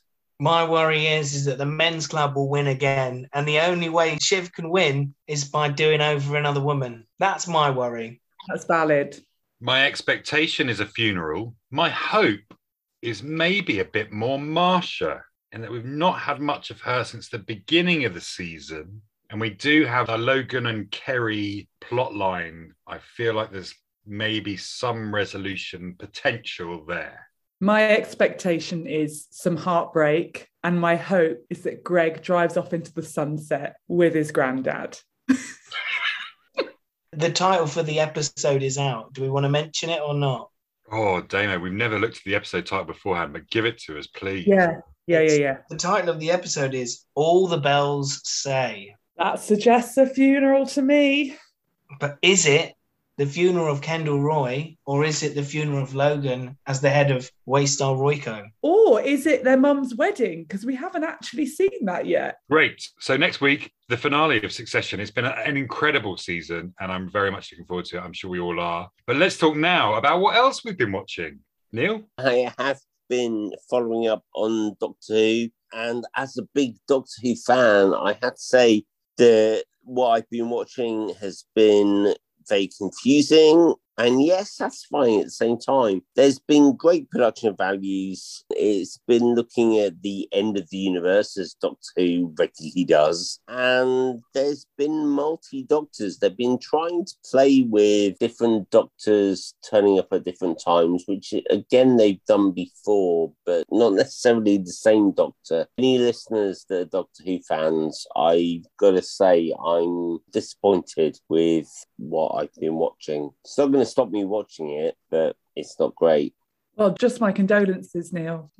Speaker 5: My worry is, is that the men's club will win again, and the only way Shiv can win is by doing over another woman. That's my worry.
Speaker 3: That's valid.
Speaker 2: My expectation is a funeral. My hope is maybe a bit more Marcia, in that we've not had much of her since the beginning of the season. And we do have a Logan and Kerry plotline. I feel like there's maybe some resolution potential there.
Speaker 3: My expectation is some heartbreak, and my hope is that Greg drives off into the sunset with his granddad.
Speaker 5: The title for the episode is out. Do we want to mention it or not?
Speaker 2: Oh, Dana, we've never looked at the episode title beforehand, but give it to us, please.
Speaker 3: Yeah, yeah, yeah, yeah.
Speaker 5: The title of the episode is All the Bells Say.
Speaker 3: That suggests a funeral to me.
Speaker 5: But is it the funeral of Kendall Roy or is it the funeral of Logan as the head of Waystar Royco?
Speaker 3: Or is it their mum's wedding? Because we haven't actually seen that yet.
Speaker 2: Great. So next week, the finale of Succession. It's been an incredible season, and I'm very much looking forward to it. I'm sure we all are. But let's talk now about what else we've been watching. Neil?
Speaker 4: I have been following up on Doctor Who, and as a big Doctor Who fan, I had to say that what I've been watching has been very confusing and yes, satisfying at the same time. There's been great production values. It's been looking at the end of the universe as Doctor Who regularly does. And there's been multi doctors. They've been trying to play with different doctors turning up at different times, which again they've done before, but not necessarily the same doctor. Any listeners that are Doctor Who fans, I've got to say I'm disappointed with what I've been watching. It's not going to stop me watching it, but it's not great.
Speaker 3: Well, just my condolences, Neil.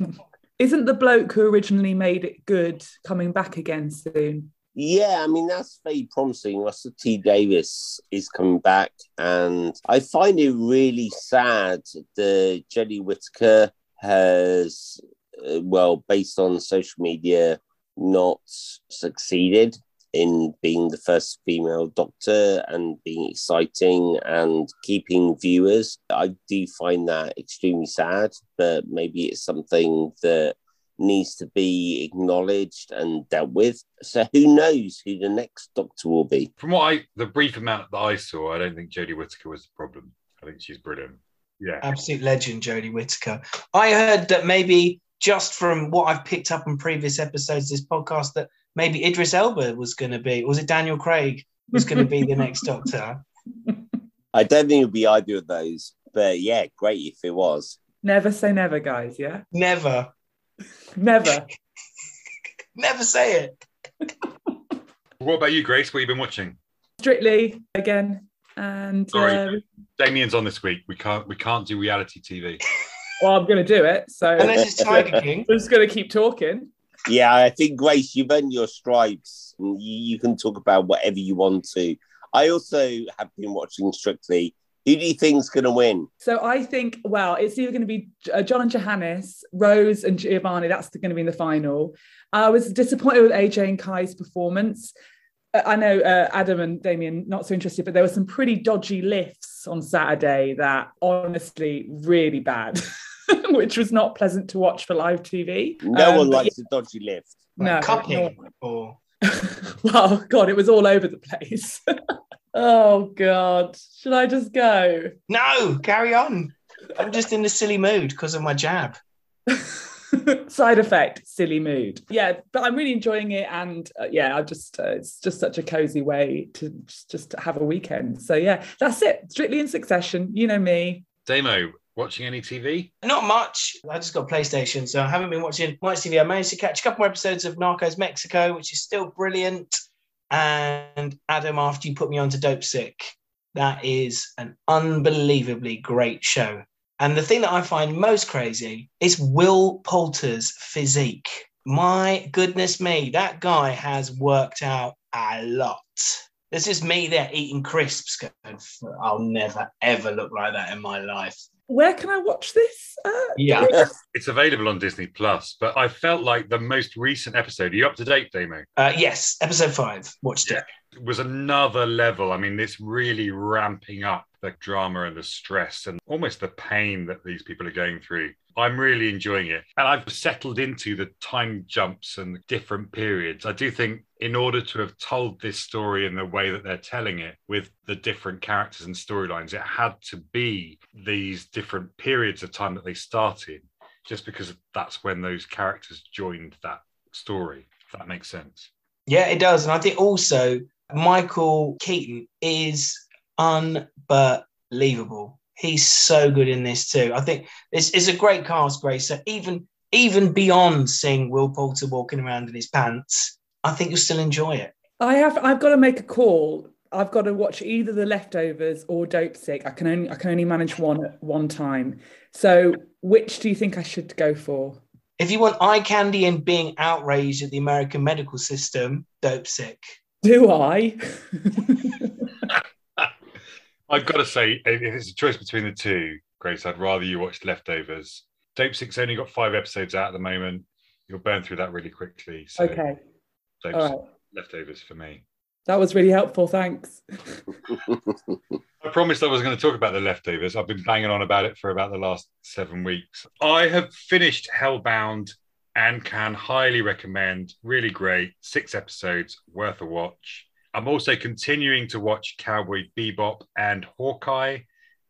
Speaker 3: Isn't the bloke who originally made it good coming back again soon?
Speaker 4: Yeah, I mean, that's very promising. Russell T Davies is coming back, and I find it really sad that Jenny Whittaker has uh, well, based on social media, not succeeded in being the first female doctor and being exciting and keeping viewers. I do find that extremely sad, but maybe it's something that needs to be acknowledged and dealt with. So who knows who the next doctor will be?
Speaker 2: From what I, the brief amount that I saw, I don't think Jodie Whittaker was the problem. I think she's brilliant. Yeah.
Speaker 5: Absolute legend, Jodie Whittaker. I heard that maybe just from what I've picked up in previous episodes of this podcast that maybe Idris Elba was going to be, was it Daniel Craig was going to be the next Doctor?
Speaker 4: I don't think it'll be either of those, but yeah, great if it was.
Speaker 3: Never say never, guys. Yeah,
Speaker 5: Never,
Speaker 3: never.
Speaker 5: never say it.
Speaker 2: What about you, Grace? What have you been watching?
Speaker 3: Strictly again, and
Speaker 2: Sorry.
Speaker 3: uh,
Speaker 2: Damien's on this week. We can't we can't do reality TV.
Speaker 3: well, I'm going to do it. So I'm
Speaker 5: Unless it's Tiger King.
Speaker 3: I'm just going to keep talking.
Speaker 4: Yeah, I think Grace, you've earned your stripes. You, you can talk about whatever you want to. I also have been watching Strictly. Who do you think's going to win?
Speaker 3: So I think, well, it's either going to be uh, John and Johannes, Rose and Giovanni. That's going to be in the final. I was disappointed with AJ and Kai's performance. Uh, I know uh, Adam and Damien not so interested, but there were some pretty dodgy lifts on Saturday that honestly really bad, which was not pleasant to watch for live TV.
Speaker 4: No
Speaker 3: Um,
Speaker 4: one
Speaker 3: but
Speaker 4: likes a dodgy lift.
Speaker 3: No,
Speaker 5: Like cupping or
Speaker 3: well, God, it was all over the place. oh God, should I just go?
Speaker 5: no, carry on. I'm just in a silly mood because of my jab.
Speaker 3: Side effect, silly mood. Yeah, but I'm really enjoying it, and uh, yeah, I just uh, it's just such a cozy way to just, just have a weekend. So yeah, that's it. Strictly in succession. You know me.
Speaker 2: Damo, watching any TV?
Speaker 5: Not much. I just got PlayStation, so I haven't been watching much TV. I managed to catch a couple more episodes of Narcos Mexico, which is still brilliant. And Adam, after you put me on to Dopesick, that is an unbelievably great show. And the thing that I find most crazy is Will Poulter's physique. My goodness me, that guy has worked out a lot. This is me there eating crisps. Going, I'll never ever look like that in my life.
Speaker 3: Where can I watch this? Uh,
Speaker 5: Yeah.
Speaker 2: It's available on Disney Plus, but I felt like the most recent episode. Are you up to date, Damo?
Speaker 5: Uh, yes, episode five. Watched it.
Speaker 2: Was another level. I mean, this really ramping up the drama and the stress and almost the pain that these people are going through. I'm really enjoying it. And I've settled into the time jumps and different periods. I do think, in order to have told this story in the way that they're telling it with the different characters and storylines, it had to be these different periods of time that they started, just because that's when those characters joined that story, if that makes sense.
Speaker 5: Yeah, it does. And I think also Michael Keaton is unbelievable. He's so good in this too. I think it's, it's a great cast, Grace. So even even beyond seeing Will Poulter walking around in his pants, I think you'll still enjoy it.
Speaker 3: I have. I've got to make a call. I've got to watch either The Leftovers or Dopesick. I can only. I can only manage one at one time. So, which do you think I should go for?
Speaker 5: If you want eye candy and being outraged at the American medical system, Dopesick.
Speaker 3: Do I?
Speaker 2: I've got to say, if it's a choice between the two, Grace, I'd rather you watch Leftovers. Dopesick's only got five episodes out at the moment. You'll burn through that really quickly. So
Speaker 3: okay.
Speaker 2: Dope
Speaker 3: All right.
Speaker 2: Leftovers for me.
Speaker 3: That was really helpful. Thanks.
Speaker 2: I promised I was going to talk about the leftovers. I've been banging on about it for about the last seven weeks. I have finished Hellbound and can highly recommend. Really great. Six episodes, worth a watch. I'm also continuing to watch Cowboy Bebop and Hawkeye,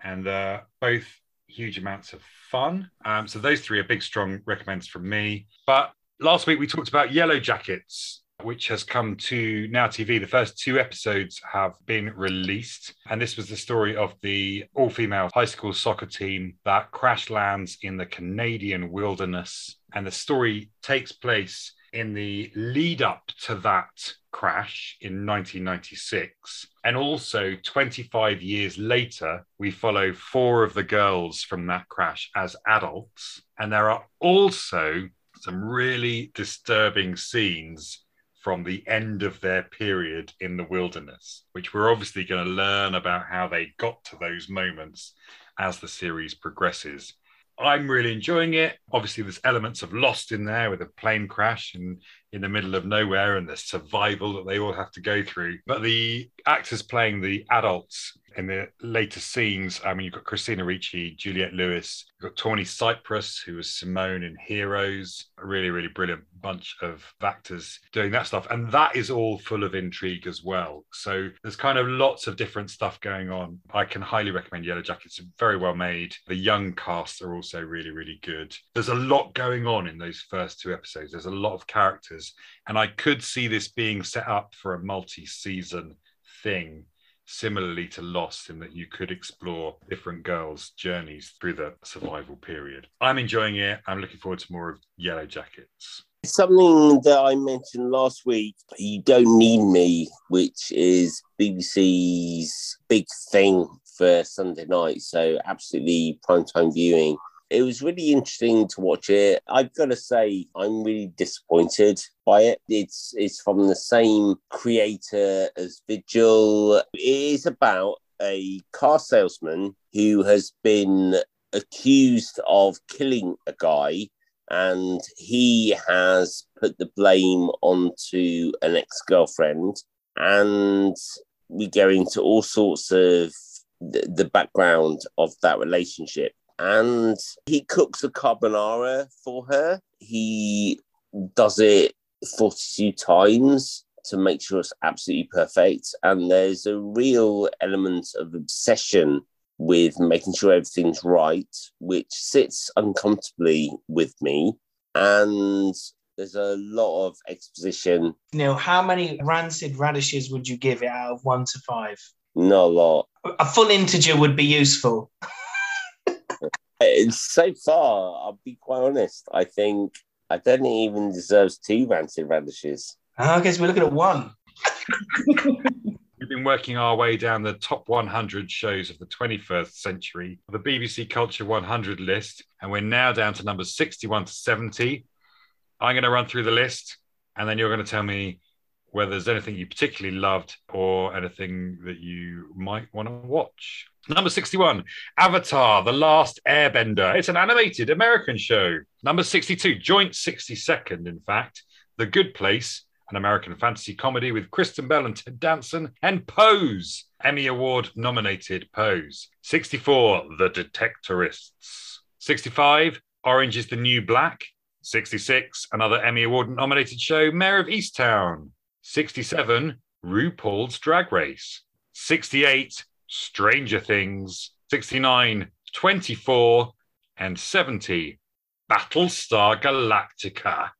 Speaker 2: and uh, both huge amounts of fun. Um, so those three are big, strong recommends from me. But last week we talked about Yellow Jackets, which has come to Now TV. The first two episodes have been released. And this was the story of the all female high school soccer team that crash lands in the Canadian wilderness. And the story takes place in the lead up to that crash in 1996. And also 25 years later, we follow four of the girls from that crash as adults. And there are also some really disturbing scenes from the end of their period in the wilderness, which we're obviously going to learn about how they got to those moments as the series progresses. I'm really enjoying it. Obviously, there's elements of Lost in there with a plane crash and in the middle of nowhere and the survival that they all have to go through. But the actors playing the adults in the later scenes, I mean, you've got Christina Ricci, Juliette Lewis, you've got Tawny Cypress, who was Simone in Heroes, a really, really brilliant bunch of actors doing that stuff. And that is all full of intrigue as well. So there's kind of lots of different stuff going on. I can highly recommend Yellow Jackets. Very well made. The young cast are also really, really good. There's a lot going on in those first two episodes. There's a lot of characters. And I could see this being set up for a multi season thing similarly to Lost, in that you could explore different girls' journeys through the survival period. I'm enjoying it. I'm looking forward to more of Yellow Jackets.
Speaker 4: Something that I mentioned last week, You Don't Need Me, which is BBC's big thing for Sunday night. So, absolutely prime time viewing. It was really interesting to watch it. I've got to say, I'm really disappointed by it. It's it's from the same creator as Vigil. It is about a car salesman who has been accused of killing a guy and he has put the blame onto an ex-girlfriend and we go into all sorts of the, the background of that relationship and he cooks a carbonara for her. He does it 42 times to make sure it's absolutely perfect. And there's a real element of obsession with making sure everything's right, which sits uncomfortably with me. And there's a lot of exposition.
Speaker 5: Neil, how many rancid radishes would you give it out of one to five?
Speaker 4: Not a lot.
Speaker 5: A full integer would be useful.
Speaker 4: so far, I'll be quite honest. I think I don't think even deserves two rancid radishes.
Speaker 5: Ah, I guess we're looking at one.
Speaker 2: We've been working our way down the top 100 shows of the 21st century, the BBC Culture 100 list, and we're now down to numbers 61 to 70. I'm going to run through the list, and then you're going to tell me whether there's anything you particularly loved or anything that you might want to watch. Number 61, Avatar, The Last Airbender. It's an animated American show. Number 62, joint 62nd, in fact, The Good Place, an American fantasy comedy with Kristen Bell and Ted Danson, and Pose, Emmy Award nominated Pose. 64, The Detectorists. 65, Orange is the New Black. 66, another Emmy Award nominated show, Mare of Easttown. 67, RuPaul's Drag Race. 68, Stranger Things, 69, 24, and 70, Battlestar Galactica.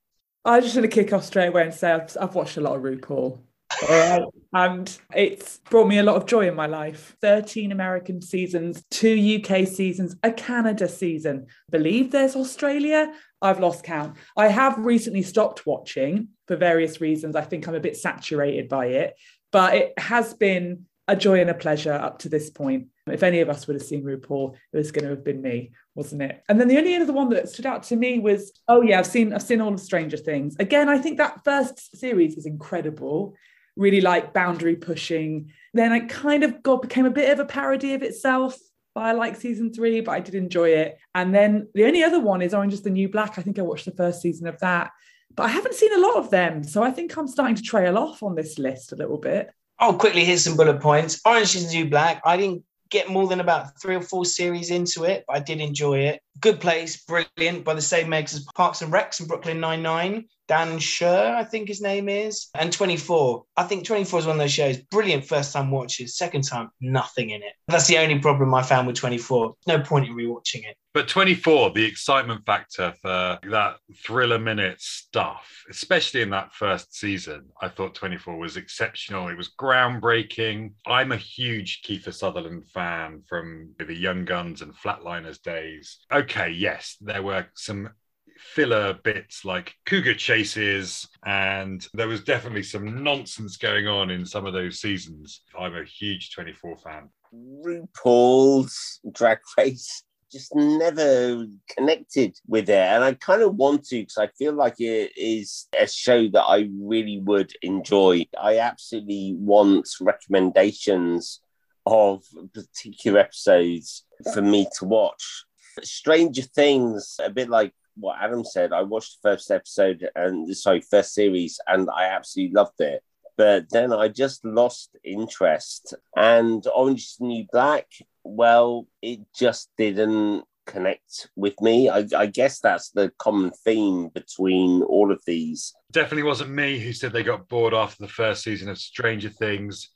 Speaker 3: I just want to kick off straight away and say I've, I've watched a lot of RuPaul. and it's brought me a lot of joy in my life. 13 American seasons, two UK seasons, a Canada season. Believe there's Australia. I've lost count. I have recently stopped watching for various reasons. I think I'm a bit saturated by it, but it has been a joy and a pleasure up to this point. If any of us would have seen RuPaul, it was going to have been me, wasn't it? And then the only other one that stood out to me was, oh yeah, I've seen I've seen all of Stranger Things. Again, I think that first series is incredible. Really like boundary pushing. Then it kind of got became a bit of a parody of itself. I like season three, but I did enjoy it. And then the only other one is Orange is the New Black. I think I watched the first season of that, but I haven't seen a lot of them. So I think I'm starting to trail off on this list a little bit.
Speaker 5: I'll quickly hit some bullet points. Orange is the New Black. I didn't get more than about three or four series into it, but I did enjoy it. Good place, brilliant, by the same makers as Parks and Recs and Brooklyn Nine Nine. Dan Sher, I think his name is, and 24. I think 24 is one of those shows. Brilliant first time watches. Second time, nothing in it. That's the only problem I found with 24. No point in rewatching it.
Speaker 2: But 24, the excitement factor for that thriller minute stuff, especially in that first season, I thought 24 was exceptional. It was groundbreaking. I'm a huge Kiefer Sutherland fan from the Young Guns and Flatliners days. Okay, yes, there were some filler bits like cougar chases, and there was definitely some nonsense going on in some of those seasons. I'm a huge 24 fan.
Speaker 4: RuPaul's Drag Race just never connected with it. And I kind of want to because I feel like it is a show that I really would enjoy. I absolutely want recommendations of particular episodes for me to watch Stranger Things, a bit like what Adam said. I watched the first episode and sorry, first series, and I absolutely loved it. But then I just lost interest. And Orange is the New Black, well, it just didn't connect with me. I, I, guess that's the common theme between all of these.
Speaker 2: Definitely wasn't me who said they got bored after the first season of Stranger Things.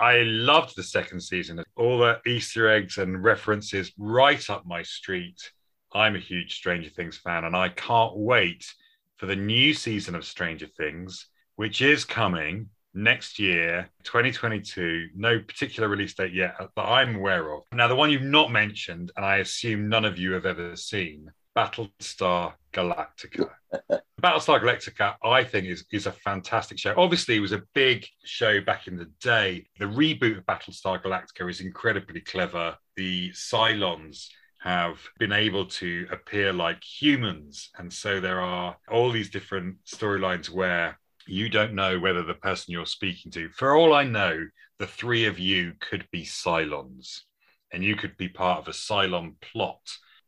Speaker 2: I loved the second season. All the Easter eggs and references right up my street. I'm a huge Stranger Things fan, and I can't wait for the new season of Stranger Things, which is coming next year, 2022. No particular release date yet that I'm aware of. Now, the one you've not mentioned, and I assume none of you have ever seen, Battlestar Galactica. Battlestar Galactica, I think, is, is a fantastic show. Obviously, it was a big show back in the day. The reboot of Battlestar Galactica is incredibly clever. The Cylons have been able to appear like humans. And so there are all these different storylines where you don't know whether the person you're speaking to, for all I know, the three of you could be Cylons and you could be part of a Cylon plot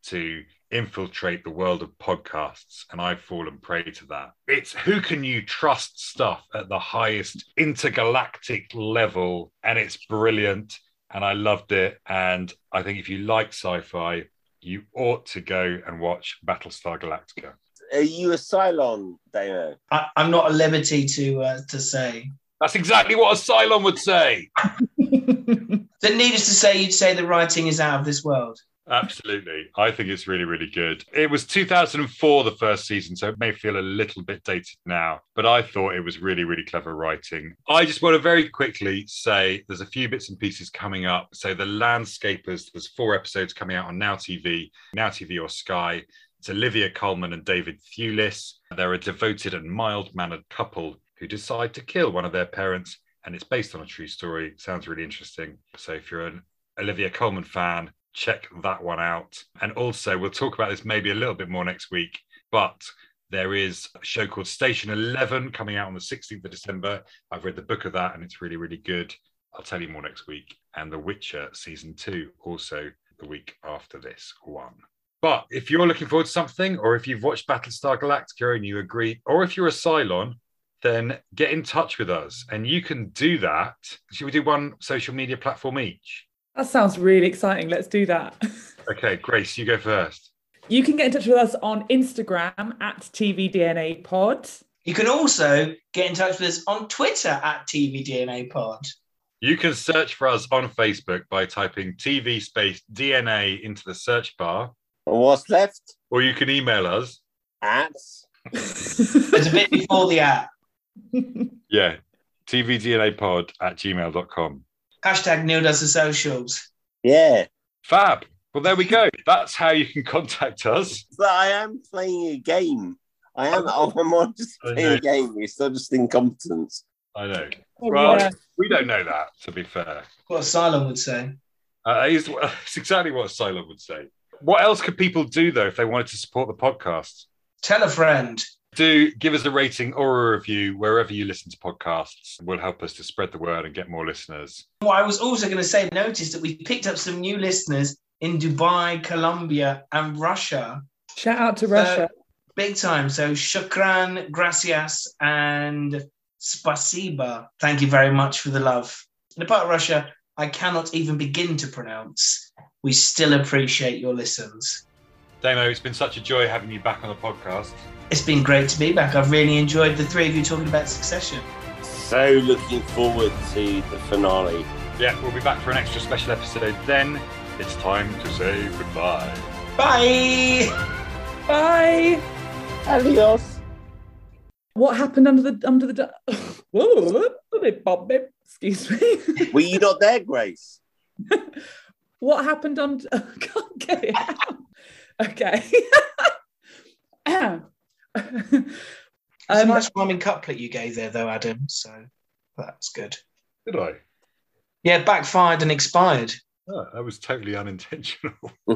Speaker 2: to infiltrate the world of podcasts. And I've fallen prey to that. It's who can you trust stuff at the highest intergalactic level. And it's brilliant. And I loved it. And I think if you like sci fi, you ought to go and watch Battlestar Galactica
Speaker 4: are you a Cylon, Damo?
Speaker 5: I, am not a liberty to uh, to say.
Speaker 2: That's exactly what a Cylon would say.
Speaker 5: Then, needless to say, you'd say the writing is out of this world.
Speaker 2: Absolutely. I think it's really, really good. It was 2004, the first season, so it may feel a little bit dated now, but I thought it was really, really clever writing. I just want to very quickly say there's a few bits and pieces coming up. So, The Landscapers, there's four episodes coming out on Now TV, Now TV or Sky. It's Olivia Colman and David Thewlis. They're a devoted and mild mannered couple who decide to kill one of their parents, and it's based on a true story. sounds really interesting. So if you're an Olivia Colman fan, check that one out. And also, we'll talk about this maybe a little bit more next week, but there is a show called Station 11 coming out on the 16th of December. I've read the book of that and it's really, really good. I'll tell you more next week. And The Witcher season two, also the week after this one. But if you're looking forward to something, or if you've watched Battlestar Galactica and you agree, or if you're a Cylon, then get in touch with us. And you can do that. Should we do one social media platform each?
Speaker 3: That sounds really exciting. Let's do that.
Speaker 2: okay, Grace, you go first.
Speaker 3: You can get in touch with us on Instagram at TVDNA Pod.
Speaker 5: You can also get in touch with us on Twitter at TVDNA Pod.
Speaker 2: You can search for us on Facebook by typing TV space DNA into the search bar.
Speaker 4: What's left?
Speaker 2: Or you can email us
Speaker 4: at.
Speaker 5: There's a bit before the at.
Speaker 2: Yeah, tvdnapod at gmail.com.
Speaker 5: Hashtag Neil does the socials.
Speaker 4: Yeah.
Speaker 2: Fab. Well, there we go. That's how you can contact us.
Speaker 4: But I am playing a game. I am. Oh, I'm not just playing a game. It's not just incompetence.
Speaker 2: I know. Oh, well, yeah. we don't know that, to be fair.
Speaker 5: What a Cylon would say.
Speaker 2: Uh, it's, it's exactly what a Cylon would say. What else could people do though if they wanted to support the podcast?
Speaker 5: Tell a friend.
Speaker 2: Do give us a rating or a review wherever you listen to podcasts. It Will help us to spread the word and get more listeners.
Speaker 5: Well, I was also going to say, notice that we picked up some new listeners in Dubai, Colombia, and Russia.
Speaker 3: Shout out to Russia.
Speaker 5: Big time. So shukran, gracias, and spasiba. Thank you very much for the love. In the part of Russia, I cannot even begin to pronounce. We still appreciate your listens.
Speaker 2: Damo, it's been such a joy having you back on the podcast.
Speaker 5: It's been great to be back. I've really enjoyed the three of you talking about Succession.
Speaker 4: So looking forward to the finale.
Speaker 2: Yeah, we'll be back for an extra special episode then. It's time to say goodbye.
Speaker 5: Bye.
Speaker 3: Bye.
Speaker 4: Adios.
Speaker 3: What happened under the under the? Whoa, excuse me.
Speaker 4: Were you not there, Grace?
Speaker 3: What happened on? I can't get it out. Okay.
Speaker 5: It's um, a nice rhyming couplet you gave there, though, Adam. So that's good.
Speaker 2: Did I?
Speaker 5: Yeah, backfired and expired.
Speaker 2: Oh, that was totally unintentional.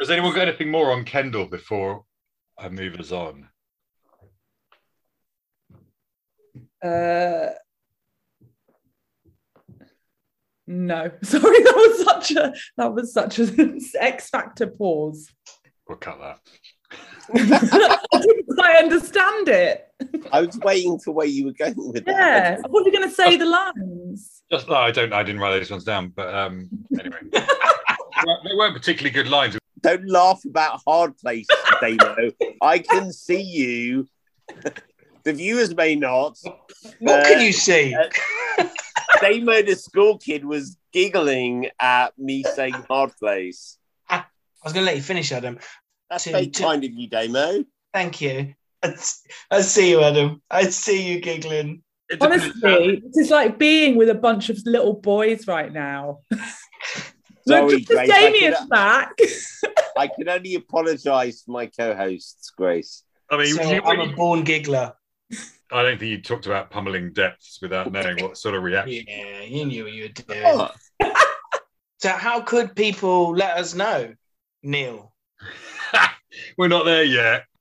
Speaker 2: Has anyone got anything more on Kendall before I move us on?
Speaker 3: Uh, No, sorry, that was such a that was such an X Factor pause.
Speaker 2: We'll cut that.
Speaker 3: I didn't quite understand it.
Speaker 4: I was waiting for where you were going with that.
Speaker 3: Yeah,
Speaker 4: what
Speaker 3: I you going to say the lines.
Speaker 2: Just no, I don't. I didn't write those ones down. But um, anyway, they weren't- particularly good lines.
Speaker 4: Don't laugh about hard place, Damo. I can see you. the viewers may not.
Speaker 5: What
Speaker 4: Uh,
Speaker 5: can you see?
Speaker 4: uh, Damo, the school kid, was giggling at me saying hard place.
Speaker 5: I was going to let you finish, Adam.
Speaker 4: That's
Speaker 5: Two-
Speaker 4: very
Speaker 5: two-
Speaker 4: kind of you, Damo.
Speaker 5: Thank you. I, I see you, Adam. I see you giggling.
Speaker 3: Honestly, this is like being with a bunch of little boys right now.
Speaker 4: Sorry,
Speaker 3: Look, just
Speaker 4: Grace, I
Speaker 3: Damien's back.
Speaker 4: I can only apologise for my co-hosts, Grace.
Speaker 2: I mean,
Speaker 5: So
Speaker 2: you-
Speaker 5: I'm a born giggler.
Speaker 2: I don't think you talked about pummeling depths without knowing what sort of reaction.
Speaker 5: Yeah, you knew what you were doing.
Speaker 4: Oh,
Speaker 5: So, how could people let us know, Neil?
Speaker 2: We're not there yet.